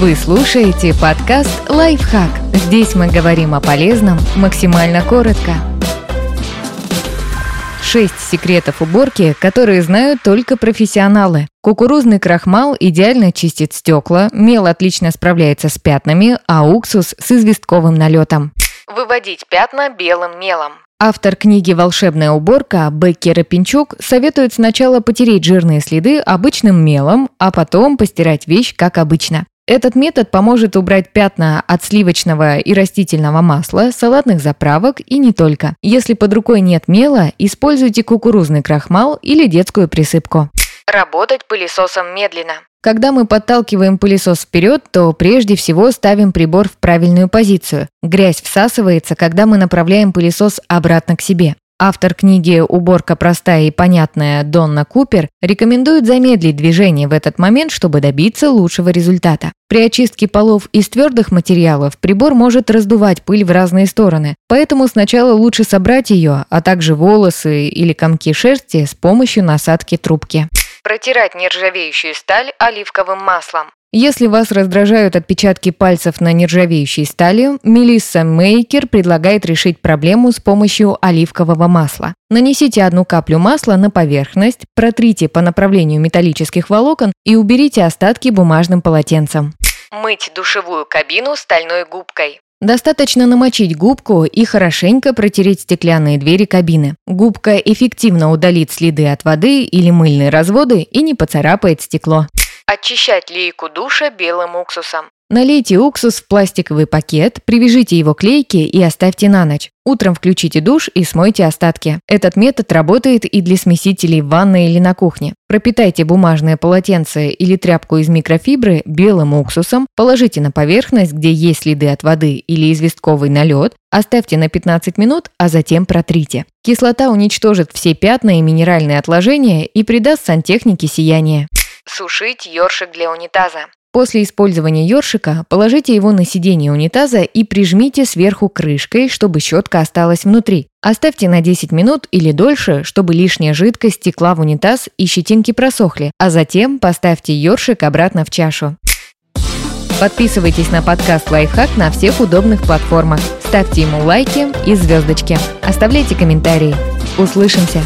Вы слушаете подкаст «Лайфхак». Здесь мы говорим о полезном максимально коротко. Шесть секретов уборки, которые знают только профессионалы. Кукурузный крахмал идеально чистит стекла, мел отлично справляется с пятнами, а уксус с известковым налетом. Выводить пятна белым мелом. Автор книги «Волшебная уборка» Беккер и Пинчук советует сначала потереть жирные следы обычным мелом, а потом постирать вещь как обычно. Этот метод поможет убрать пятна от сливочного и растительного масла, салатных заправок и не только. Если под рукой нет мела, используйте кукурузный крахмал или детскую присыпку. Работать пылесосом медленно. Когда мы подталкиваем пылесос вперед, то прежде всего ставим прибор в правильную позицию. Грязь всасывается, когда мы направляем пылесос обратно к себе. Автор книги «Уборка простая и понятная» Донна Купер рекомендует замедлить движение в этот момент, чтобы добиться лучшего результата. При очистке полов из твердых материалов прибор может раздувать пыль в разные стороны, поэтому сначала лучше собрать ее, а также волосы или комки шерсти с помощью насадки трубки. Протирать нержавеющую сталь оливковым маслом. Если вас раздражают отпечатки пальцев на нержавеющей стали, Мелисса Мейкер предлагает решить проблему с помощью оливкового масла. Нанесите одну каплю масла на поверхность, протрите по направлению металлических волокон и уберите остатки бумажным полотенцем. Мыть душевую кабину стальной губкой. Достаточно намочить губку и хорошенько протереть стеклянные двери кабины. Губка эффективно удалит следы от воды или мыльные разводы и не поцарапает стекло. Очищать лейку душа белым уксусом. Налейте уксус в пластиковый пакет, привяжите его к и оставьте на ночь. Утром включите душ и смойте остатки. Этот метод работает и для смесителей в ванной или на кухне. Пропитайте бумажное полотенце или тряпку из микрофибры белым уксусом, положите на поверхность, где есть следы от воды или известковый налет, оставьте на 15 минут, а затем протрите. Кислота уничтожит все пятна и минеральные отложения и придаст сантехнике сияние. Сушить ёршик для унитаза. После использования ёршика положите его на сиденье унитаза и прижмите сверху крышкой, чтобы щетка осталась внутри. Оставьте на 10 минут или дольше, чтобы лишняя жидкость стекла в унитаз и щетинки просохли, а затем поставьте ёршик обратно в чашу. Подписывайтесь на подкаст «Лайфхак» на всех удобных платформах. Ставьте ему лайки и звездочки. Оставляйте комментарии. Услышимся!